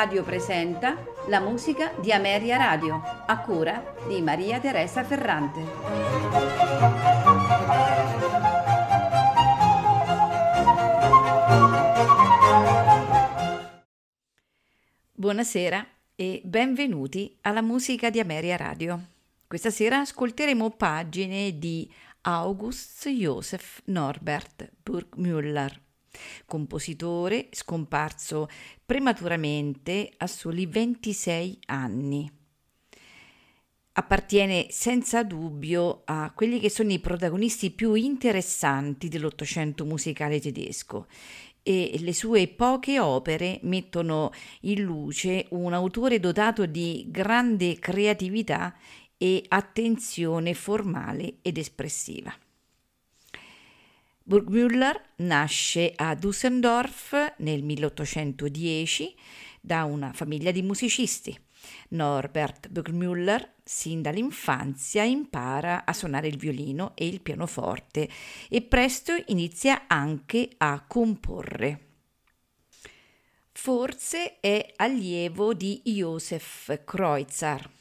Radio presenta la musica di Ameria Radio, a cura di Maria Teresa Ferrante. Buonasera e benvenuti alla musica di Ameria Radio. Questa sera ascolteremo pagine di August Josef Norbert Burgmüller compositore scomparso prematuramente a soli 26 anni. Appartiene senza dubbio a quelli che sono i protagonisti più interessanti dell'Ottocento musicale tedesco e le sue poche opere mettono in luce un autore dotato di grande creatività e attenzione formale ed espressiva. Burgmüller nasce a Düsseldorf nel 1810 da una famiglia di musicisti. Norbert Burgmüller sin dall'infanzia impara a suonare il violino e il pianoforte e presto inizia anche a comporre. Forse è allievo di Josef Kreutzer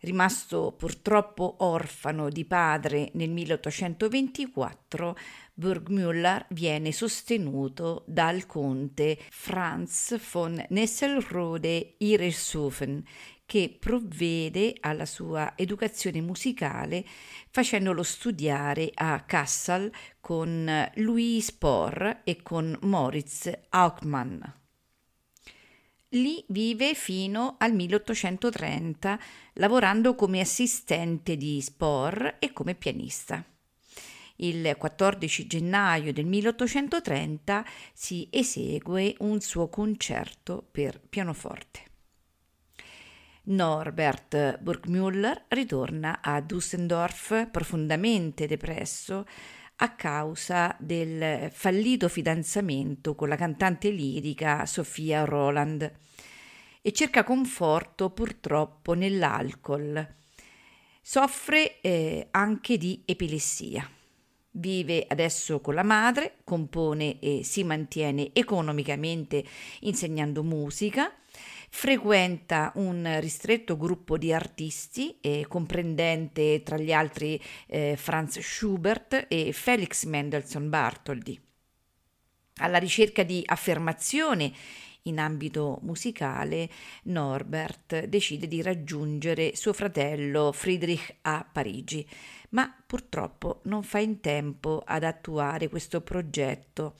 Rimasto purtroppo orfano di padre nel 1824, Burgmüller viene sostenuto dal conte Franz von Nesselrode-Ireshofen, che provvede alla sua educazione musicale facendolo studiare a Kassel con Louis Spohr e con Moritz Auchmann. Lì vive fino al 1830, lavorando come assistente di Spohr e come pianista. Il 14 gennaio del 1830 si esegue un suo concerto per pianoforte. Norbert Burgmüller ritorna a Düsseldorf profondamente depresso a causa del fallito fidanzamento con la cantante lirica Sofia Roland e cerca conforto purtroppo nell'alcol. Soffre eh, anche di epilessia. Vive adesso con la madre, compone e si mantiene economicamente insegnando musica frequenta un ristretto gruppo di artisti, eh, comprendente tra gli altri eh, Franz Schubert e Felix Mendelssohn Bartholdy. Alla ricerca di affermazione in ambito musicale, Norbert decide di raggiungere suo fratello Friedrich a Parigi, ma purtroppo non fa in tempo ad attuare questo progetto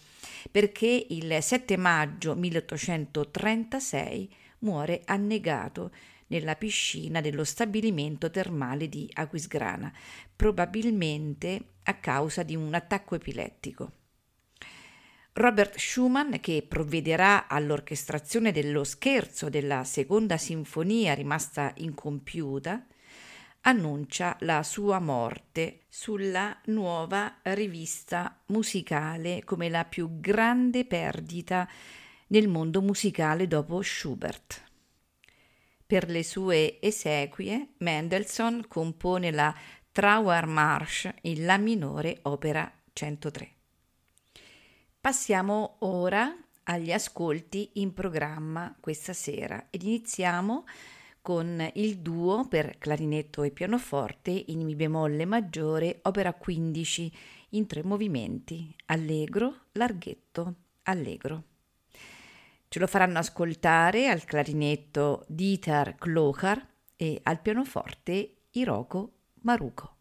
perché il 7 maggio 1836 muore annegato nella piscina dello stabilimento termale di Aquisgrana, probabilmente a causa di un attacco epilettico. Robert Schumann, che provvederà all'orchestrazione dello scherzo della seconda sinfonia rimasta incompiuta, annuncia la sua morte sulla nuova rivista musicale come la più grande perdita nel mondo musicale dopo Schubert. Per le sue esequie, Mendelssohn compone la Trauermarsch in La minore, opera 103. Passiamo ora agli ascolti in programma questa sera ed iniziamo con il duo per clarinetto e pianoforte in Mi bemolle maggiore, opera 15, in tre movimenti, allegro, larghetto, allegro. Ce lo faranno ascoltare al clarinetto Dieter Klocher e al pianoforte Hiroko Maruko.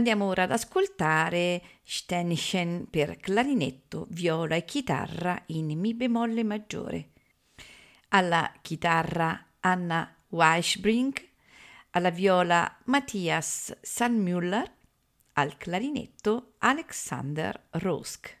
Andiamo ora ad ascoltare Ständchen per clarinetto, viola e chitarra in Mi bemolle maggiore. Alla chitarra Anna Weisbrink, alla viola Matthias Sandmüller, al clarinetto Alexander Rosk.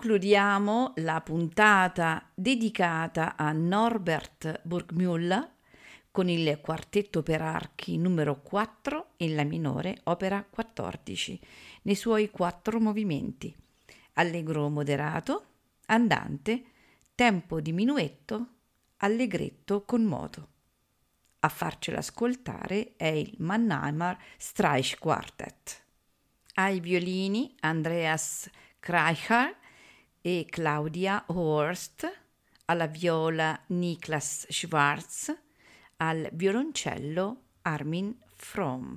Concludiamo la puntata dedicata a Norbert Burgmüller con il quartetto per archi numero 4 in La minore, opera 14, nei suoi quattro movimenti. Allegro moderato, andante, tempo diminuetto, allegretto con moto. A farcela ascoltare è il Mannheimer Streich Quartet. Ai violini Andreas Kreicher e Claudia Horst, alla viola Niklas Schwarz, al violoncello Armin Fromm.